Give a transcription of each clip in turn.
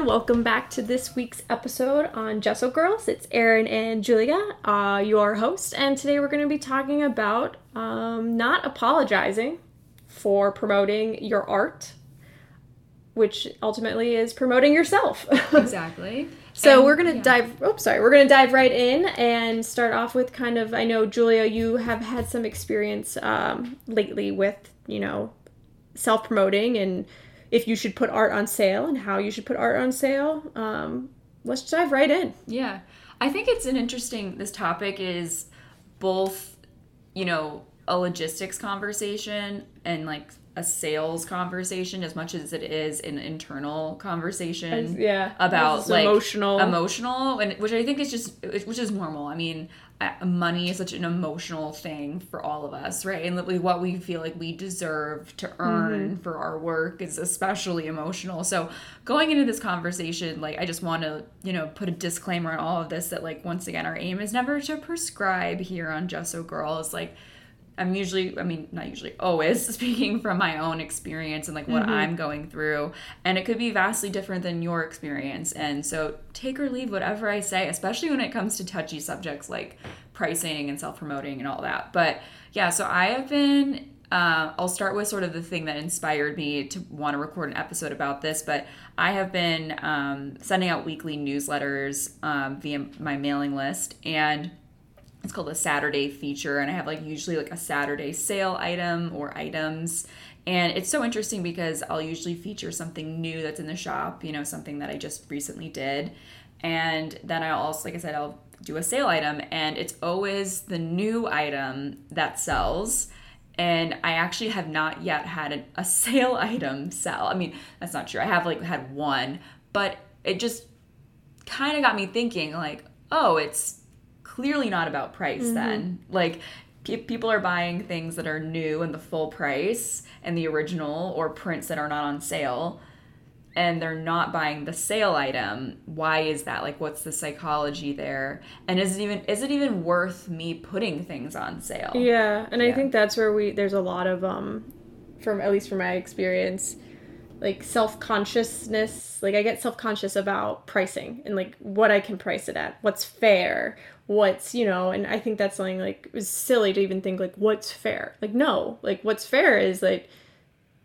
everyone. Welcome back to this week's episode on Gesso Girls. It's Erin and Julia, uh, your host, and today we're going to be talking about um, not apologizing for promoting your art, which ultimately is promoting yourself. exactly. So And- we're gonna yeah. dive. Oops, sorry. We're gonna dive right in and start off with kind of. I know Julia, you have had some experience um, lately with you know self promoting and if you should put art on sale and how you should put art on sale. Um, let's dive right in. Yeah. I think it's an interesting this topic is both, you know, a logistics conversation and like a sales conversation as much as it is an internal conversation yeah, about like emotional. emotional and which I think is just which is normal. I mean, money is such an emotional thing for all of us, right? And like, what we feel like we deserve to earn mm-hmm. for our work is especially emotional. So, going into this conversation, like I just want to, you know, put a disclaimer on all of this that like once again, our aim is never to prescribe here on Gesso Girls like I'm usually, I mean, not usually, always speaking from my own experience and like what I'm going through. And it could be vastly different than your experience. And so take or leave whatever I say, especially when it comes to touchy subjects like pricing and self promoting and all that. But yeah, so I have been. Uh, I'll start with sort of the thing that inspired me to want to record an episode about this, but I have been um, sending out weekly newsletters um, via my mailing list, and it's called a Saturday feature, and I have like usually like a Saturday sale item or items. And it's so interesting because I'll usually feature something new that's in the shop, you know, something that I just recently did. And then I'll also, like I said, I'll do a sale item, and it's always the new item that sells. And I actually have not yet had a, a sale item sell. I mean, that's not true. I have like had one, but it just kind of got me thinking like, oh, it's clearly not about price then. Like pe- people are buying things that are new and the full price and the original or prints that are not on sale and they're not buying the sale item. Why is that? Like what's the psychology there? And is it even is it even worth me putting things on sale? Yeah, and I think that's where we there's a lot of um from at least from my experience like self-consciousness like I get self-conscious about pricing and like what I can price it at what's fair what's you know and I think that's something like it was silly to even think like what's fair. Like no like what's fair is like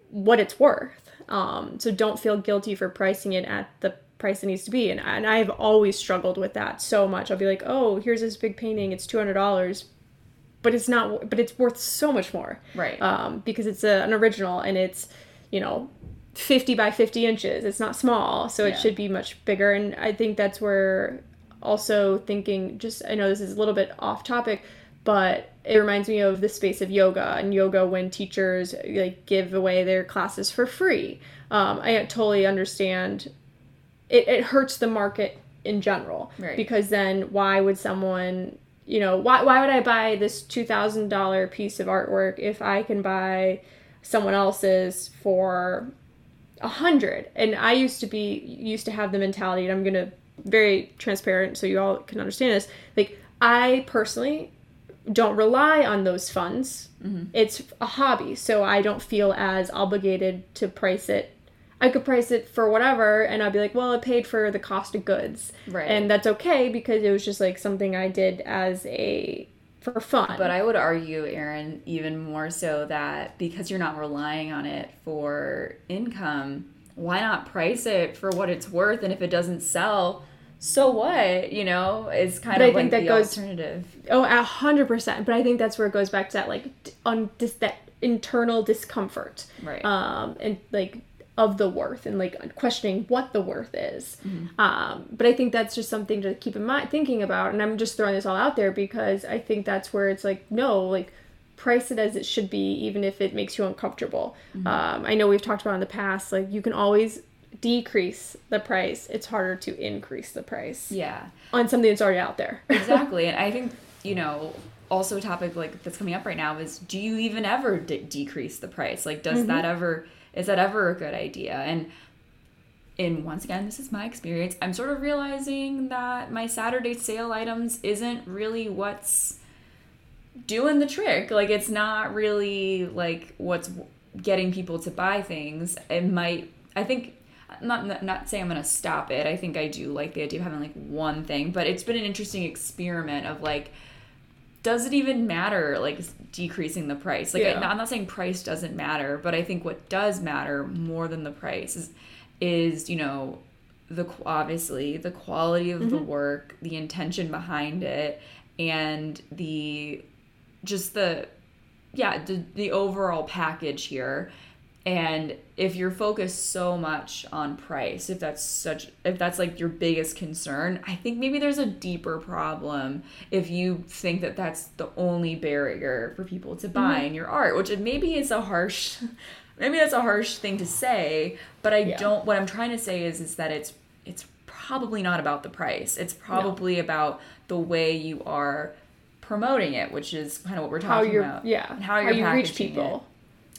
what it's worth. Um so don't feel guilty for pricing it at the price it needs to be. And, and I've always struggled with that so much. I'll be like oh here's this big painting it's $200 but it's not but it's worth so much more. Right. um, because it's a, an original and it's you know 50 by 50 inches it's not small so it Yeah. should be much bigger and i think that's where also thinking just i know this is a little bit off topic but it reminds me of the space of yoga and yoga when teachers like give away their classes for free um, i totally understand it, it hurts the market in general Right. because then why would someone you know why, why would i buy this $2000 piece of artwork if i can buy someone else's for a hundred. And i used to be used to have the mentality and i'm gonna very transparent so you all can understand this like i personally don't rely on those funds. Mm-hmm. It's a hobby so i don't feel as obligated to price it. I could price it for whatever and i'd be like well it paid for the cost of goods. Right. and that's okay because it was just like something i did as a for fun But I would argue, Erin, even more so that because you're not relying on it for income, why not price it for what it's worth? And if it doesn't sell, so what? You know, it's kind But I of like think that the goes- alternative. Oh, a hundred percent. But I think that's where it goes back to that like on dis- that internal discomfort, Right. um, and like of the worth and like questioning what the worth is. Um, but I think that's just something to keep in mind, thinking about. And I'm just throwing this all out there because I think that's where it's like no, like price it as it should be, even if it makes you uncomfortable. Um, I know we've talked about in the past, like you can always decrease the price. It's harder to increase the price yeah. on something that's already out there. exactly and i think you know also a topic like that's coming up right now is do you even ever de- decrease the price like does that ever is that ever a good idea? And and once again this is my experience. I'm sort of realizing that my saturday sale items isn't really what's doing the trick. Like it's not really like what's getting people to buy things. It might i think not not- saying I'm gonna stop it. I think I do like the idea of having like one thing, but it's been an interesting experiment of like, does it even matter? Like decreasing the price? Like Yeah. I, I'm not saying price doesn't matter, but I think what does matter more than the price is is you know the obviously the quality of the mm-hmm. work, the intention behind it, and the just the yeah the, the overall package here and if you're focused so much on price if that's such if that's like your biggest concern i think maybe there's a deeper problem if you think that that's the only barrier for people to mm-hmm. buy in your art which maybe is a harsh maybe that's a harsh thing to say but i Yeah. don't what i'm trying to say is is that it's it's probably not about the price. It's probably about the way you are promoting it which is kind of what we're how talking about. yeah and how you're you reach people it.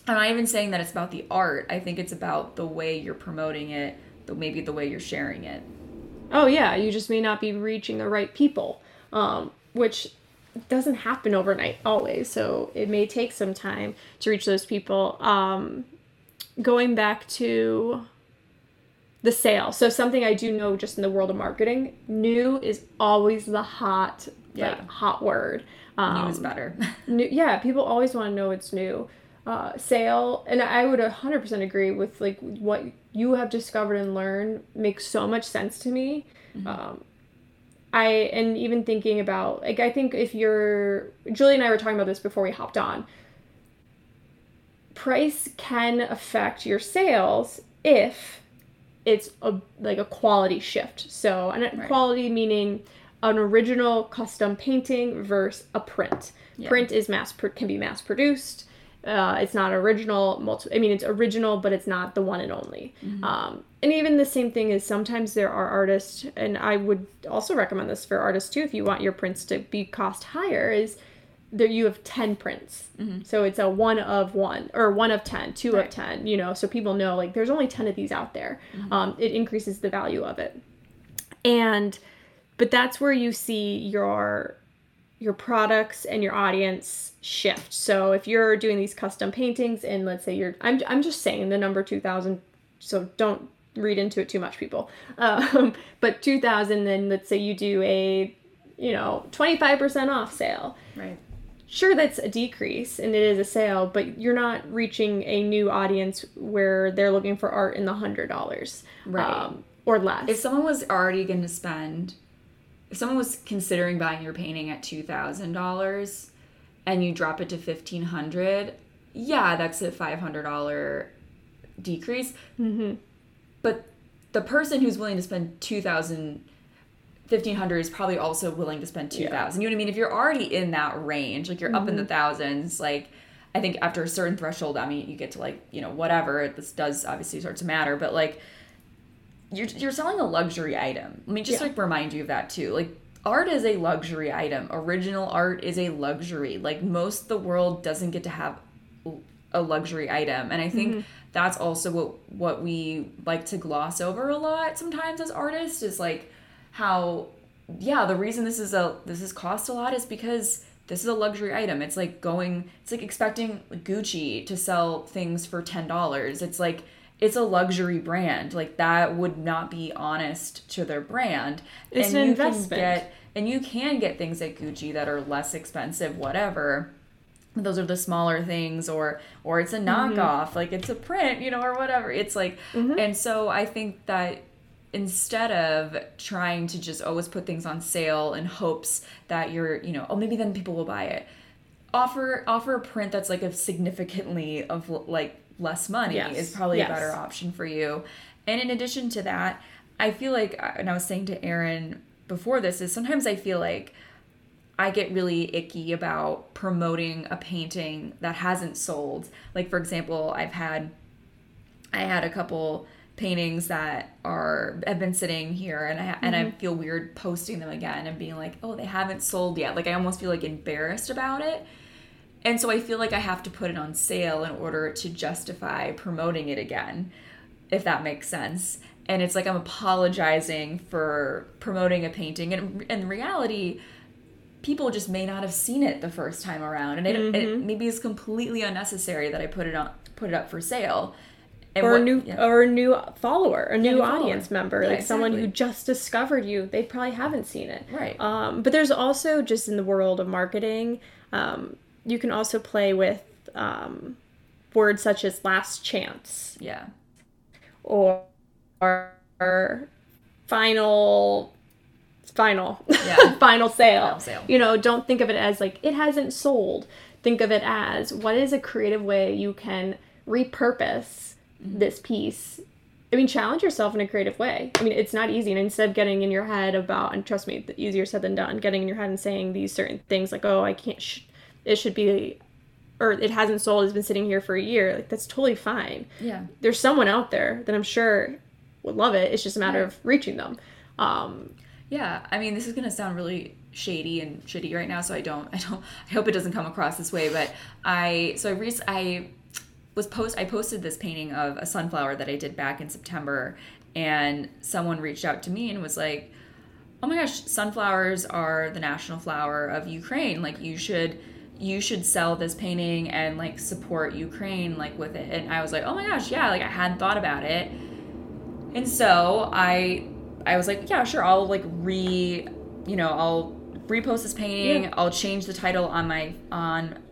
I'm not even saying that it's about the art. I think it's about the way you're promoting it, the maybe the way you're sharing it. oh yeah you just may not be reaching the right people um, which doesn't happen overnight always so it may take some time to reach those people um, going back to the sale so something i do know just in the world of marketing new is always the hot Yeah. like hot word um, New is better. new, yeah, people always want to know it's new. Uh, sale, and I would 100% agree with like what you have discovered and learned makes so much sense to me. Um, I and even thinking about like I think if you're Julie and I were talking about this before we hopped on. Price can affect your sales if it's a like a quality shift. So, and Right. quality meaning an original custom painting versus a print. Yeah. Print is mass pr- can be mass produced. Uh, it's not original. Multi- I mean, it's original, but it's not the one and only. Um, and even the same thing is sometimes there are artists, and I would also recommend this for artists too. If you want your prints to be cost higher, is there you have 10 prints so it's a one of one or one of 10 two Right. of 10 you know so people know like there's only 10 of these out there um, it increases the value of it and but that's where you see your your products and your audience shift so if you're doing these custom paintings and let's say you're i'm, I'm just saying the number 2000 so don't read into it too much people um, but 2000 then let's say you do a you know 25% off sale right. sure that's a decrease and it is a sale but you're not reaching a new audience where they're looking for art in the hundred dollars Right. um, or less If someone was already going to spend, if someone was considering buying your painting at two thousand dollars, and you drop it to fifteen hundred, yeah, that's a five hundred dollar decrease. Mm-hmm. But the person who's willing to spend two thousand. 1500 is probably also willing to spend 2000 you know what i mean if you're already in that range like you're up in the thousands like i think after a certain threshold i mean you get to like you know whatever this does obviously start to matter but like you're, you're selling a luxury item let me just Yeah. like remind you of that too like art is a luxury item. Original art is a luxury. Like most of the world doesn't get to have a luxury item. And i think mm-hmm. that's also what what we like to gloss over a lot sometimes as artists is like how yeah the reason this is a this is cost a lot is because this is a luxury item. It's like going it's like expecting gucci to sell things for $10 it's like it's a luxury brand. Like that would not be honest to their brand. It's and an you investment. can get and you can get things at gucci that are less expensive whatever. Those are the smaller things or or it's a mm-hmm. knockoff like it's a print you know or whatever. It's like mm-hmm. and so i think that instead of trying to just always put things on sale in hopes that you're you know oh maybe then people will buy it. Offer offer a print that's like a significantly of like less money Yes. is probably Yes. a better option for you. And in addition to that i feel like uh, and i was saying to erin before this is sometimes i feel like I get really icky about promoting a painting that hasn't sold. Like for example, I've had I had a couple paintings that are have been sitting here and I and I mm-hmm. feel weird posting them again and being like, "Oh, they haven't sold yet." Like I almost feel like embarrassed about it. And so I feel like I have to put it on sale in order to justify promoting it again, if that makes sense. And it's like I'm apologizing for promoting a painting and in reality, people just may not have seen it the first time around and it, it maybe it's completely unnecessary that i put it on put it up for sale And or what- a new yeah. or a new follower, a new new follower. audience member, Yeah, like someone who just discovered you. They probably haven't seen it. Right. Um, but there's also just in the world of marketing, um, you can also play with um, words such as last chance yeah. or, or final final Yeah. final sale. Final sale. You know, don't think of it as like it hasn't sold. Think of it as what is a creative way you can repurpose Mm-hmm. this piece. I mean, challenge yourself in a creative way. I mean, it's not easy. And instead of getting in your head about, and trust me, the easier said than done, getting in your head and saying these certain things like, oh, I can't, sh- it should be, or it hasn't sold, it's been sitting here for a year. Like, that's totally fine Yeah. there's someone out there that I'm sure would love it. It's just a matter Right. of reaching them. Um, Yeah, I mean, this is gonna sound really shady and shitty right now, so I don't, I don't, I hope it doesn't come across this way. But I, so I, rec- I was post, I posted this painting of a sunflower that I did back in September, and someone reached out to me and was like, "Oh my gosh, sunflowers are the national flower of Ukraine. Like, you should." you should sell this painting and like support Ukraine like with it. And I was like, "Oh my gosh, yeah, like I hadn't thought about it." And so I I was like, yeah, sure, I'll like re you know, I'll repost this painting. Yeah. I'll change the title on my on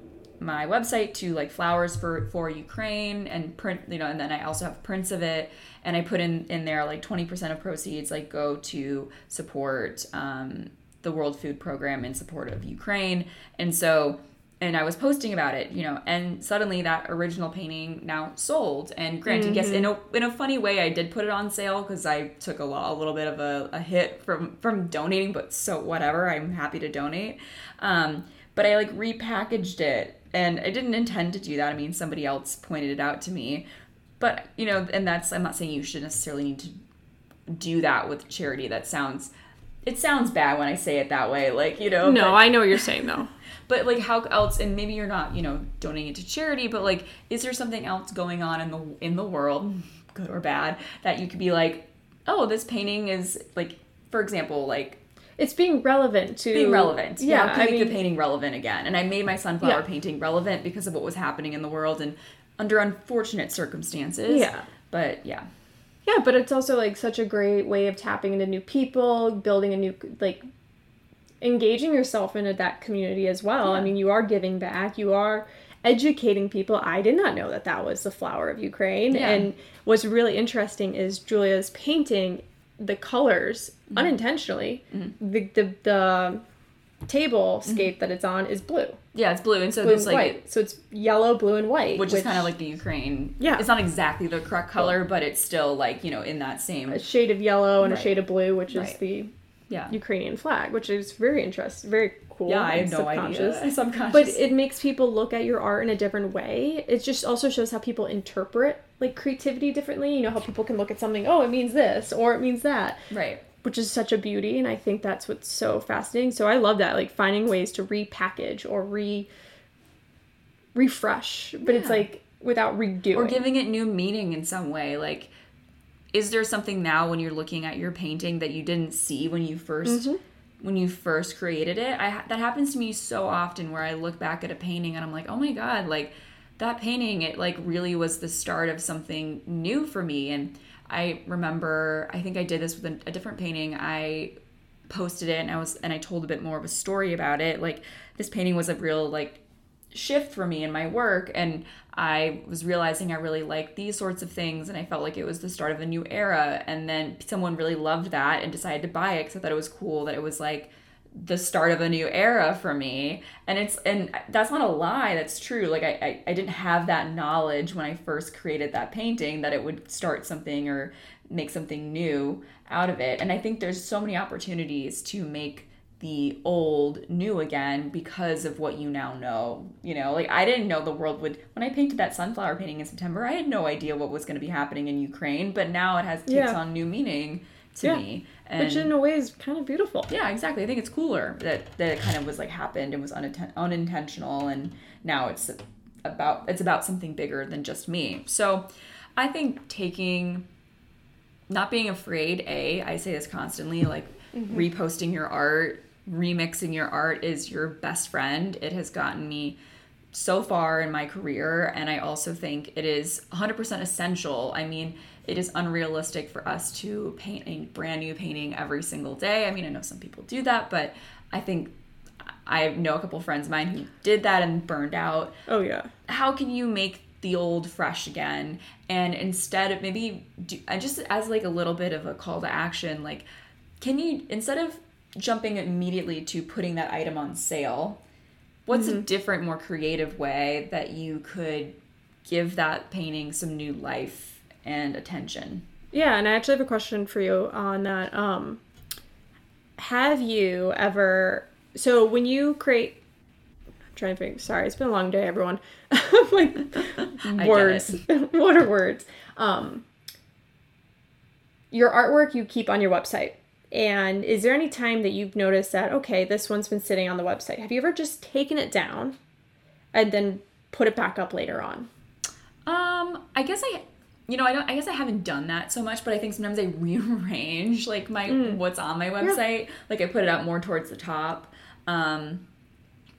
my website to like flowers for for Ukraine and print, you know, and then I also have prints of it and I put in in there like 20% of proceeds like go to support um the World Food Program in support of Ukraine. And so and I was posting about it, you know, and suddenly that original painting now sold. And granted, yes, in a in a funny way, I did put it on sale because I took a, lo- a little bit of a, a hit from from donating, but so whatever, I'm happy to donate. Um, but I like repackaged it, and I didn't intend to do that. I mean, somebody else pointed it out to me, but you know, and that's I'm not saying you should necessarily need to do that with charity. That sounds it sounds bad when I say it that way, like you know. no, but- I know what you're saying though. but like how else and maybe you're not you know donating it to charity but like is there something else going on in the in the world good or bad that you could be like oh this painting is like for example like It's being relevant to being relevant Yeah, yeah I make mean, the painting relevant again and i made my sunflower Yeah. painting relevant because of what was happening in the world and under unfortunate circumstances Yeah. but yeah yeah, but it's also like such a great way of tapping into new people, building a new like engaging yourself into that community as well. I mean, you are giving back. You are educating people. I did not know that that was the flower of Ukraine. Yeah. And what's really interesting is Julia's painting the colors Mm-hmm. unintentionally. The the the table mm-hmm. scape that it's on is blue. yeah it's blue and so Blue there's like white. So it's yellow, blue, and white. which, is kind of like the ukraine Yeah. it's not exactly the correct color but it's still like you know in that same a shade of yellow and a shade of blue, which is Right. the yeah Ukrainian flag, which is very interesting, very cool. Yeah, I have no subconscious. idea. Subconscious. But it makes people look at your art in a different way. It just also shows how people interpret like creativity differently. You know how people can look at something, oh, it means this or it means that, right. Which is such a beauty. And I think that's what's so fascinating. So I love that, like finding ways to repackage or re refresh, but it's like without redoing. Or giving it new meaning in some way. Like, is there something now when you're looking at your painting that you didn't see when you 1st Mm-hmm. when you first created it? I that happens to me so often where I look back at a painting and I'm like, oh my god, like that painting, it like really was the start of something new for me. And I remember, I think I did this with a, a different painting. I posted it and I was and I told a bit more of a story about it. Like this painting was a real like shift for me in my work and I was realizing I really liked these sorts of things and I felt like it was the start of a new era and then someone really loved that and decided to buy it cuz I thought it was cool that it was like the start of a new era for me. And it's and that's not a lie that's true. Like I, I i didn't have that knowledge when i first created that painting that it would start something or make something new out of it. And i think there's so many opportunities to make the old new again because of what you now know you know? Like i didn't know the world would when i painted that sunflower painting in september i had no idea what was going to be happening in ukraine but now it has takes Yeah. on new meaning to Yeah. me and which in a way is kind of beautiful. yeah, exactly. I think it's cooler that that it kind of was like happened and was uninten- unintentional, and now it's about it's about something bigger than just me. So, I think taking, not being afraid. A, I say this constantly, like mm-hmm. reposting your art, remixing your art is your best friend. It has gotten me so far in my career and I also think it is 100% essential. I mean, it is unrealistic for us to paint a brand new painting every single day. I mean, I know some people do that, but I think I know a couple friends of mine who did that and burned out. Oh yeah. How can you make the old fresh again? And instead of maybe do, and just as like a little bit of a call to action, like can you instead of jumping immediately to putting that item on sale, what's mm-hmm. a different, more creative way that you could give that painting some new life and attention? Yeah, and I actually have a question for you on that. Um, have you ever so when you create I'm trying to think sorry it's been a long day everyone like words what are words um your artwork you keep on your website and is there any time that you've noticed that okay this one's been sitting on the website have you ever just taken it down and then put it back up later on um i guess i you know, I don't. I guess I haven't done that so much, but I think sometimes I rearrange like my mm. what's on my website. Yeah. Like I put it out more towards the top. Um,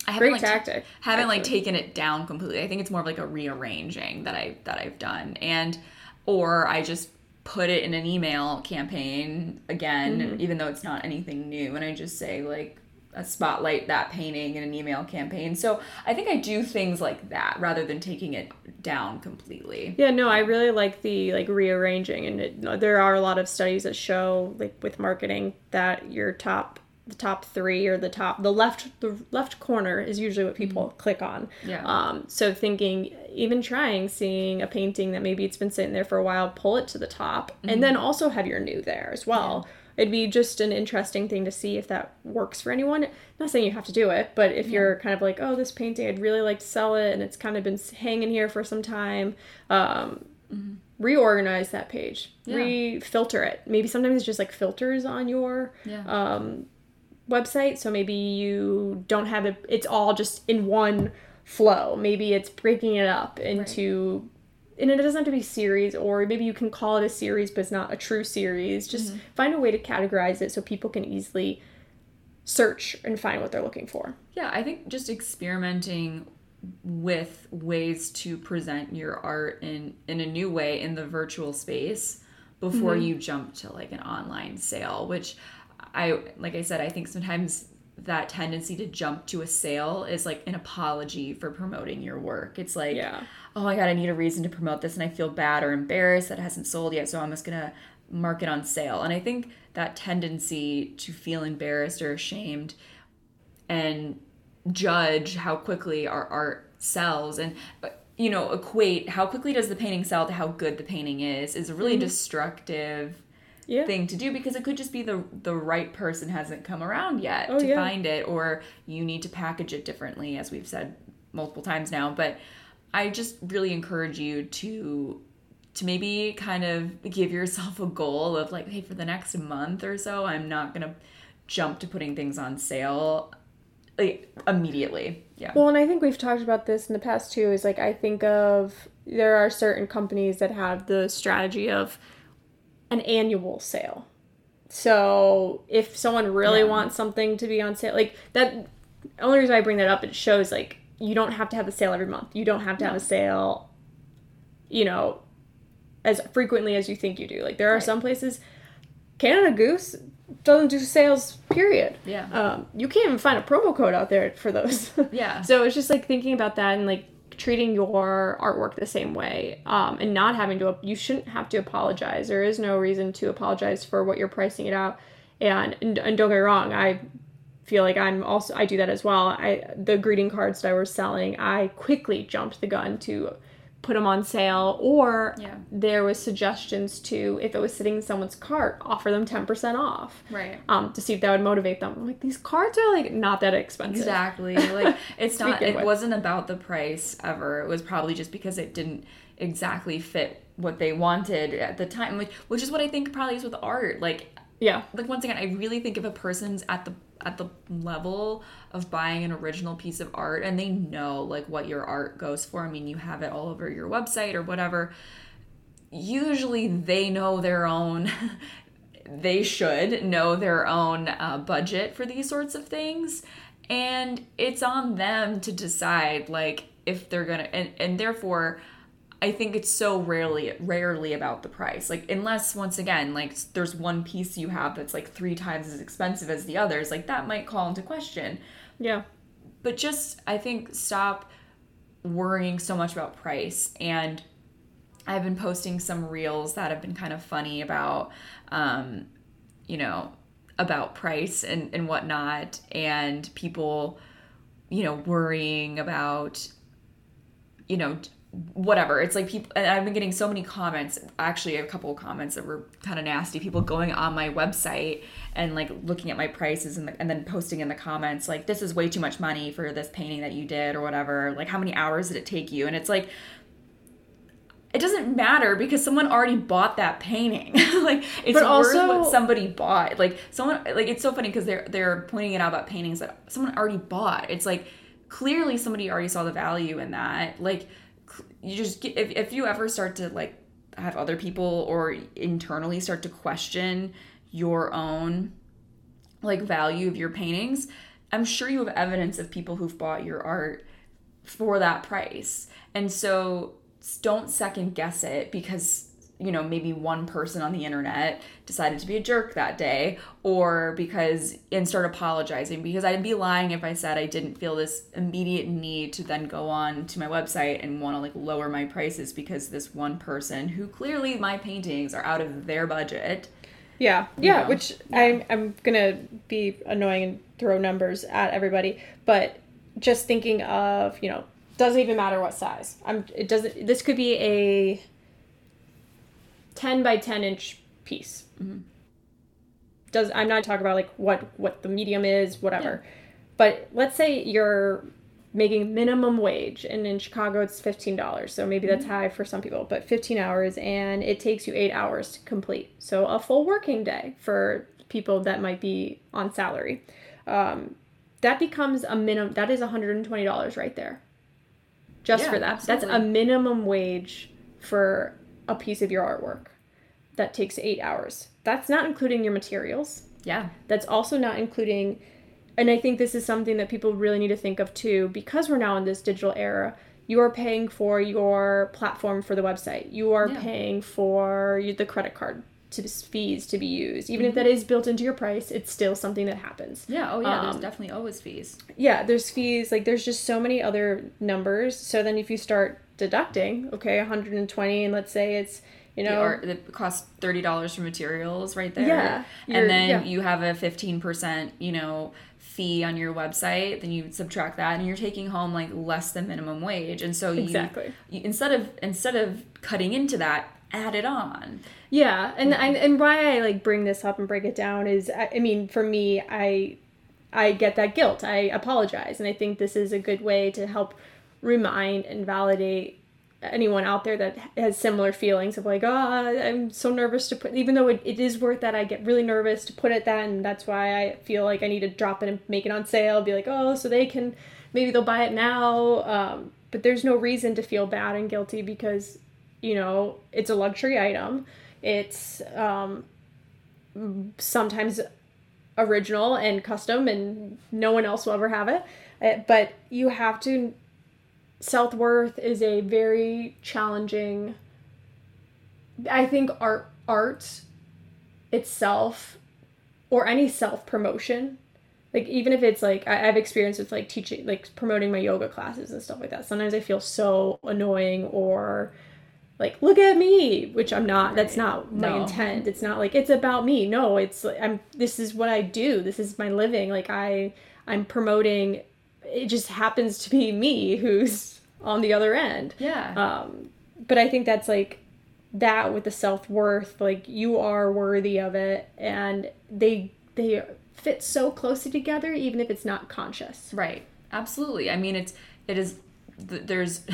I haven't Great like, tactic. T- haven't actually. like taken it down completely. I think it's more of like a rearranging that I that I've done, and or I just put it in an email campaign again, mm-hmm. even though it's not anything new, and I just say like a spotlight that painting in an email campaign. So I think I do things like that rather than taking it down completely. Yeah, no, I really like the like rearranging, and it, there are a lot of studies that show like with marketing that your top the top three or the top the left the left corner is usually what people mm-hmm. click on yeah um so thinking even trying seeing a painting that maybe it's been sitting there for a while pull it to the top mm-hmm. and then also have your new there as well yeah. it'd be just an interesting thing to see if that works for anyone not saying you have to do it but if yeah. you're kind of like oh this painting i'd really like to sell it and it's kind of been hanging here for some time um mm-hmm reorganize that page yeah. re-filter it maybe sometimes it's just like filters on your um website so maybe you don't have it it's all just in one flow maybe it's breaking it up into right. and it doesn't have to be series or maybe you can call it a series but it's not a true series just mm-hmm. find a way to categorize it so people can easily search and find what they're looking for yeah i think just experimenting with ways to present your art in in a new way in the virtual space before mm-hmm. you jump to like an online sale which I like I said, I think sometimes that tendency to jump to a sale is like an apology for promoting your work. It's like, yeah. oh my god, I need a reason to promote this, and I feel bad or embarrassed that it hasn't sold yet, so I'm just gonna mark it on sale. And I think that tendency to feel embarrassed or ashamed and judge how quickly our art sells and you know equate how quickly does the painting sell to how good the painting is is a really mm-hmm. destructive yeah. thing to do because it could just be the the right person hasn't come around yet oh, to yeah. find it or you need to package it differently as we've said multiple times now but i just really encourage you to to maybe kind of give yourself a goal of like hey for the next month or so i'm not going to jump to putting things on sale like immediately yeah well and i think we've talked about this in the past too is like i think of there are certain companies that have the strategy of an annual sale. So if someone really yeah. wants something to be on sale, like that, only reason I bring that up, it shows like you don't have to have a sale every month. You don't have to no. have a sale, you know, as frequently as you think you do. Like there are right. some places, Canada Goose doesn't do sales. Period. Yeah. Um, you can't even find a promo code out there for those. Yeah. so it's just like thinking about that and like treating your artwork the same way um, and not having to you shouldn't have to apologize. There is no reason to apologize for what you're pricing it out. And and, and don't get me wrong i feel like i'm also i do that as well. I the greeting cards that i was selling i quickly jumped the gun to put them on sale or yeah. there was suggestions to if it was sitting in someone's cart offer them 10% off right. um to see if that would motivate them. I'm like these cards are like not that expensive. Exactly. Like it's not it with. wasn't about the price ever. It was probably just because it didn't exactly fit what they wanted at the time which, which is what i think probably is with art. Like yeah. like once again i really think if a person's at the at the level of buying an original piece of art and they know like what your art goes for. I mean you have it all over your website or whatever. Usually they know their own they should know their own uh, budget for these sorts of things. And it's on them to decide like if they're gonna and, and therefore I think it's so rarely rarely about the price. Like unless once again, like there's one piece you have that's like three times as expensive as the others, like that might call into question. Yeah. But just I think stop worrying so much about price and I've been posting some reels that have been kind of funny about um, you know, about price and, and whatnot and people, you know, worrying about you know whatever it's like people and i've been getting so many comments actually a couple of comments that were kind of nasty people going on my website and like looking at my prices and, the, and then posting in the comments like this is way too much money for this painting that you did or whatever like how many hours did it take you and it's like it doesn't matter because someone already bought that painting. like it's but worth also, what somebody bought. Like someone like it's so funny because they're they're pointing it out about paintings that someone already bought. It's like clearly somebody already saw the value in that. Like you just get, if, if you ever start to like have other people or internally start to question your own like value of your paintings i'm sure you have evidence of people who've bought your art for that price. And so don't second guess it because you know, maybe one person on the internet decided to be a jerk that day, or because and start apologizing because I'd be lying if I said I didn't feel this immediate need to then go on to my website and want to like lower my prices because this one person who clearly my paintings are out of their budget. Yeah, yeah, know. which yeah. I'm I'm gonna be annoying and throw numbers at everybody, but just thinking of you know doesn't even matter what size. I'm it doesn't. This could be a 10 by 10 inch piece. Mm-hmm. Does I'm not talking about like what what the medium is, whatever. Yeah. But let's say you're making minimum wage and in Chicago it's $15. So maybe that's mm-hmm. high for some people, but 15 hours and it takes you 8 hours to complete. So a full working day for people that might be on salary. Um, that becomes a minimum that is $120 right there. Just yeah, for that. Absolutely. That's a minimum wage for a piece of your artwork that takes eight hours. That's not including your materials. Yeah. That's also not including, and I think this is something that people really need to think of too, because we're now in this digital era. You are paying for your platform for the website. You are yeah. paying for the credit card to fees to be used. Even mm-hmm. if that is built into your price, it's still something that happens. Yeah. Oh yeah. Um, there's definitely always fees. Yeah. There's fees. Like there's just so many other numbers. So then if you start deducting, okay, 120, and let's say it's you know, that costs thirty dollars for materials right there. Yeah, and then yeah. you have a fifteen percent, you know, fee on your website. Then you subtract that, and you're taking home like less than minimum wage. And so you, exactly you, instead of instead of cutting into that, add it on. Yeah, and yeah. and and why I like bring this up and break it down is, I, I mean, for me, I I get that guilt. I apologize, and I think this is a good way to help remind and validate anyone out there that has similar feelings of like oh i'm so nervous to put even though it, it is worth that i get really nervous to put it that and that's why i feel like i need to drop it and make it on sale be like oh so they can maybe they'll buy it now. Um, but there's no reason to feel bad and guilty because you know it's a luxury item. It's um, sometimes original and custom and no one else will ever have it. Uh, but you have to self worth is a very challenging. I think art art itself, or any self promotion, like even if it's like I, have experience with like teaching, like promoting my yoga classes and stuff like that. Sometimes I feel so annoying or like look at me which i'm not right. that's not my no. intent it's not like it's about me no it's like i'm this is what i do this is my living like i i'm promoting it just happens to be me who's on the other end. Yeah. Um, but I think that's like that with the self worth, like you are worthy of it, and they they fit so closely together, even if it's not conscious. Right. Absolutely. I mean, it's it is there's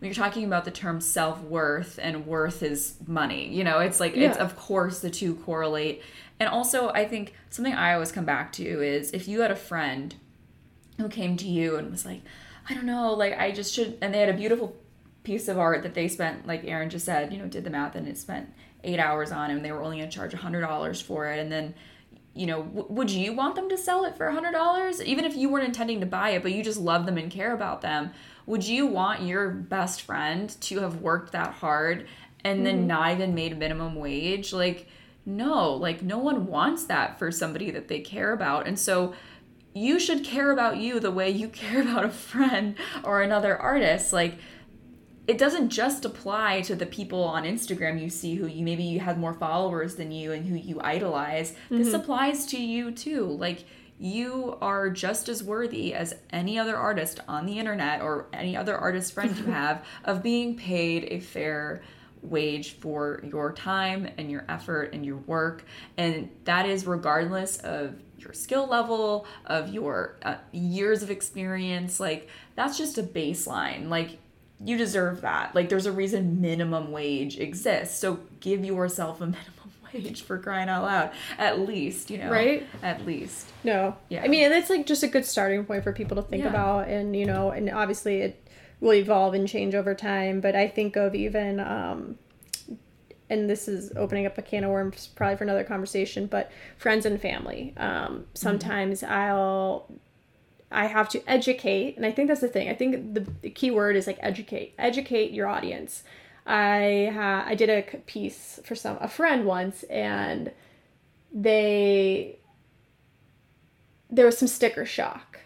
when you're talking about the term self-worth and worth is money you know it's like yeah. it's of course the two correlate and also i think something i always come back to is if you had a friend who came to you and was like, I don't know, like I just should, and they had a beautiful piece of art that they spent, like Erin just said, you know, did the math and it spent eight hours on, and they were only going to charge a hundred dollars for it, and then you know, w- would you want them to sell it for a hundred dollars, even if you weren't intending to buy it, but you just love them and care about them? Would you want your best friend to have worked that hard and then mm-hmm. not even made minimum wage? Like, no, like no one wants that for somebody that they care about, and so you should care about you the way you care about a friend or another artist. Like it doesn't just apply to the people on Instagram you see who you maybe you have more followers than you and who you idolize. This mm-hmm. applies to you too. Like you are just as worthy as any other artist on the internet or any other artist friend you have of being paid a fair wage for your time and your effort and your work and that is regardless of your skill level of your uh, years of experience like that's just a baseline like you deserve that like there's a reason minimum wage exists so give yourself a minimum wage for crying out loud at least you know Right. at least No. Yeah. I mean, and it's like just a good starting point for people to think Yeah. about, and you know, and obviously it will evolve and change over time. But I think of even, um, and this is opening up a can of worms probably for another conversation. But friends and family. Um, sometimes I'll. I have to educate, and I think that's the thing. I think the, the key word is like educate. Educate your audience. I ha- I did a piece for some a friend once, and they there was some sticker shock.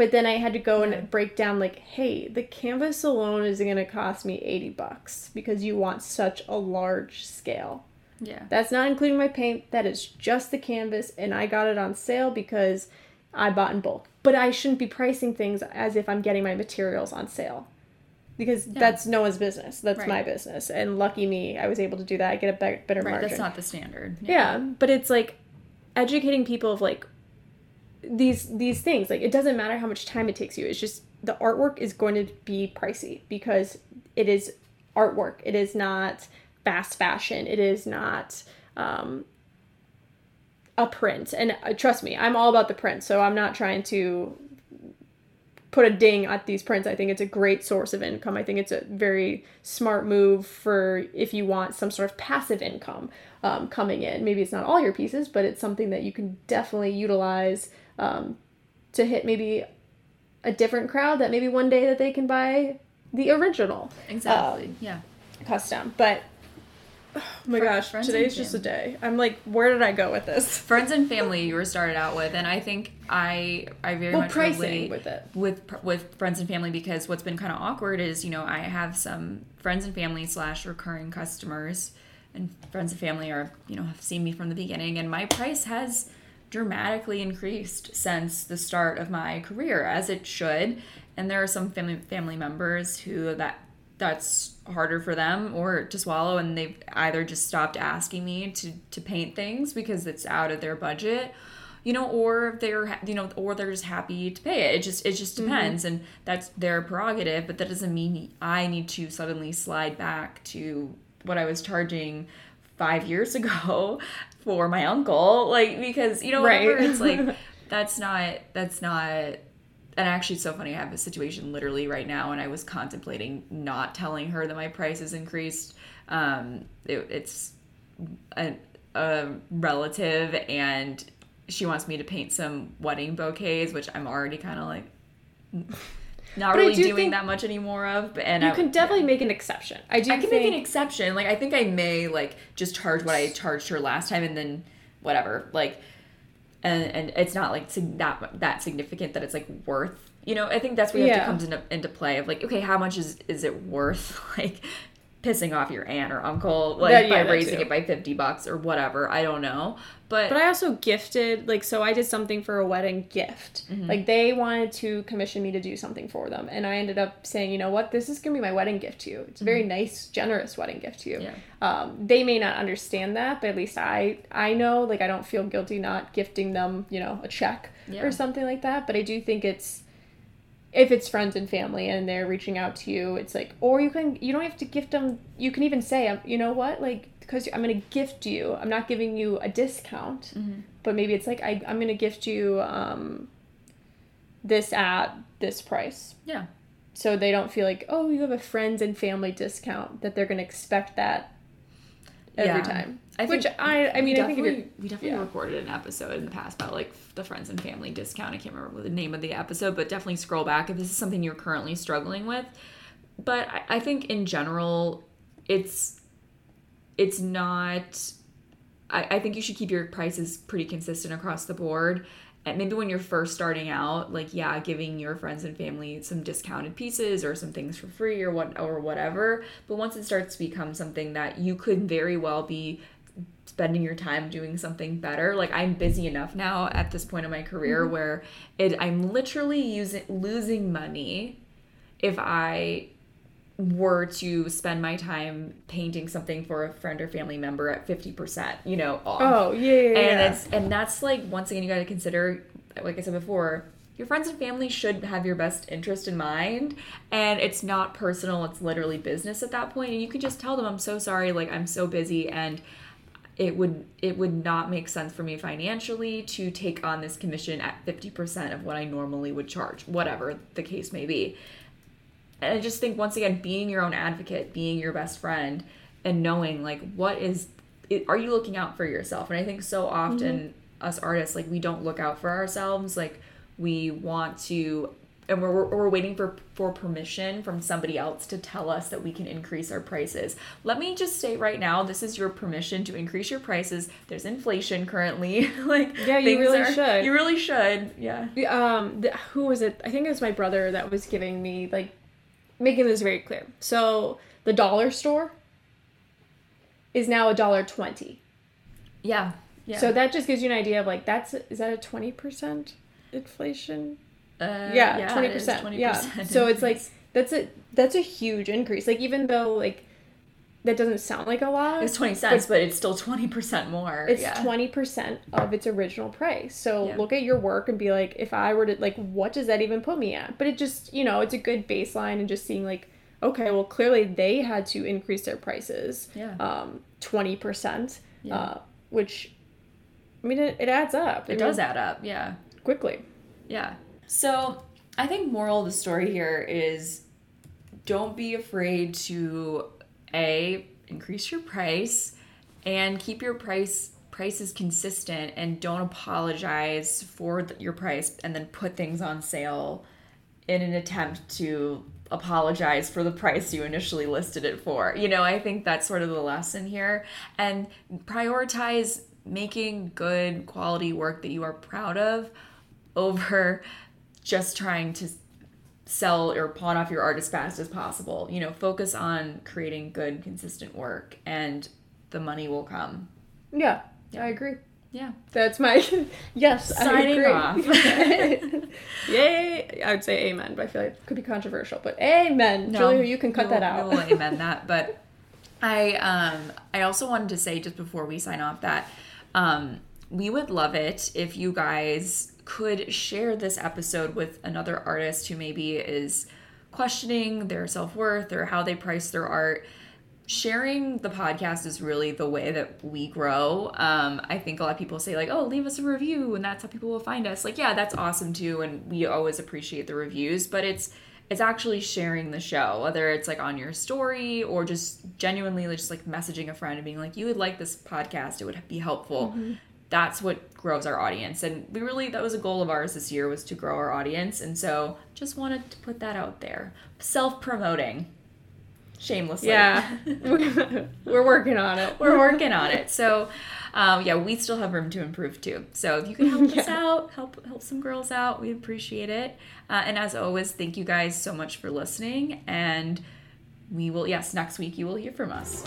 But then I had to go and break down like, hey, the canvas alone is going to cost me 80 bucks because you want such a large scale. yeah That's not including my paint. That is just the canvas and I got it on sale because I bought in bulk. But I shouldn't be pricing things as if I'm getting my materials on sale. Because that's no one's business. That's my business. And lucky me, I was able to do that. I get a better, better right margin. that's not the standard Yeah, but it's like educating people of like these these things. Like it doesn't matter how much time it takes you. It's just the artwork is going to be pricey because it is artwork. It is not fast fashion. It is not um, a print. And uh, trust me, I'm all about the print. So I'm not trying to put a ding at these prints. I think it's a great source of income. I think it's a very smart move for if you want some sort of passive income um, coming in. Maybe it's not all your pieces, but it's something that you can definitely utilize um, to hit maybe a different crowd that maybe one day that they can buy the original exactly Um, yeah custom. But oh my gosh, friends today's just a day. I'm like, where did I go with this? friends and family you were started out with and i think i i very Well, much pricing relate with it. with with friends and family because what's been kind of awkward is you know i have some friends and family slash recurring customers and friends and family are you know have seen me from the beginning and my price has dramatically increased since the start of my career as it should and there are some family family members who that that's harder for them or to swallow and they've either just stopped asking me to to paint things because it's out of their budget you know or they're you know or they're just happy to pay it. It just it just mm-hmm. depends and that's their prerogative but that doesn't mean i need to suddenly slide back to what i was charging five years ago for my uncle like because you know whatever it's like that's not that's not and actually it's so funny i have a situation literally right now and i was contemplating not telling her that my price has increased um it, it's a, a relative and she wants me to paint some wedding bouquets which i'm already kind of like not But really do doing that much anymore of but and You I, can definitely make an exception. I do I can think make an exception. Like I think I may like just charge what I charged her last time, and then whatever. Like, and and it's not like that that significant that it's like worth. You know, I think that's where you have Yeah. to comes into into play of like, okay, how much is is it worth? Like pissing off your aunt or uncle like That- yeah, by raising too. it by 50 bucks or whatever i don't know but, But I also gifted, like, so I did something for a wedding gift. Mm-hmm. Like, they wanted to commission me to do something for them. And I ended up saying, you know what, this is going to be my wedding gift to you. It's a very nice, generous wedding gift to you. Mm-hmm. Yeah. Um, they may not understand that, but at least I, I know, like, I don't feel guilty not gifting them, you know, a check Yeah. or something like that. But I do think it's, if it's friends and family and they're reaching out to you, it's like, or you can, you don't have to gift them. You can even say, um, you know what, like, because I'm going to gift you. I'm not giving you a discount, but maybe it's like I, I'm going to gift you um, this at this price. yeah So they don't feel like, oh, you have a friends and family discount that they're going to expect that every Yeah. time. I think Which I I mean we I think definitely, we definitely yeah. recorded an episode in the past about like the friends and family discount. I can't remember the name of the episode, but definitely scroll back if this is something you're currently struggling with. But I, I think in general, it's it's not. I, I think you should keep your prices pretty consistent across the board. And maybe when you're first starting out, like yeah, giving your friends and family some discounted pieces or some things for free or what or whatever. But once it starts to become something that you could very well be spending your time doing something better. Like I'm busy enough now at this point in my career mm-hmm. where it I'm literally using losing money if I were to spend my time painting something for a friend or family member at 50%, you know, off. Oh yeah, yeah, yeah. And it's and that's like once again you got to consider like I said before, your friends and family should have your best interest in mind and it's not personal, it's literally business at that point and you can just tell them I'm so sorry, like I'm so busy and it would it would not make sense for me financially to take on this commission at 50% of what I normally would charge, whatever the case may be. And I just think once again being your own advocate, being your best friend and knowing like what is it, are you looking out for yourself? And I think so often mm-hmm. us artists like we don't look out for ourselves like we want to and we're, we're waiting for for permission from somebody else to tell us that we can increase our prices. Let me just say right now this is your permission to increase your prices. There's inflation currently. Like Yeah, you really should. you really should. Yeah. Um the, who was it? I think it was my brother that was giving me like making this very clear. So the dollar store is now a dollar 20 yeah. Yeah. So that just gives you an idea of like that's is that a 20% inflation uh, yeah, it is 20%, yeah so it's like that's a that's a huge increase like even though like that doesn't sound like a lot it's 20 cents but it's still 20% more it's yeah. 20% of its original price so Yeah. look at your work and be like if i were to like what does that even put me at but it just you know it's a good baseline and just seeing like okay well clearly they had to increase their prices Yeah. um 20% Yeah. uh, which i mean it, it adds up it mean, does add up yeah quickly Yeah. So I think moral of the story here is don't be afraid to a increase your price and keep your price prices consistent and don't apologize for th- your price and then put things on sale in an attempt to apologize for the price you initially listed it for. You know, I think that's sort of the lesson here. And prioritize making good quality work that you are proud of over just trying to sell or pawn off your art as fast as possible. You know, focus on creating good, consistent work and the money will come. yeah yeah. i agree Yeah. that's my yes Signing I agree. yay i would say amen but i feel like it could be controversial but amen julia you can cut that out We will amen that. But I um I also wanted to say just before we sign off that um we would love it if you guys could share this episode with another artist who maybe is questioning their self-worth or how they price their art sharing the podcast is really the way that we grow. Um, I think a lot of people say like, "Oh, leave us a review," and that's how people will find us. Like, yeah, that's awesome too, and we always appreciate the reviews. But it's it's actually sharing the show, whether it's like on your story or just genuinely just like messaging a friend and being like, "You would like this podcast; it would be helpful." That's what grows our audience, and we really that was a goal of ours this year was to grow our audience, and so just wanted to put that out there, self promoting shamelessly. Yeah, we're working on it. We're working on it. So, um, yeah, we still have room to improve too. So if you can help us out, help help some girls out, we appreciate it. Uh, and as always, thank you guys so much for listening. And we will, yes, next week you will hear from us.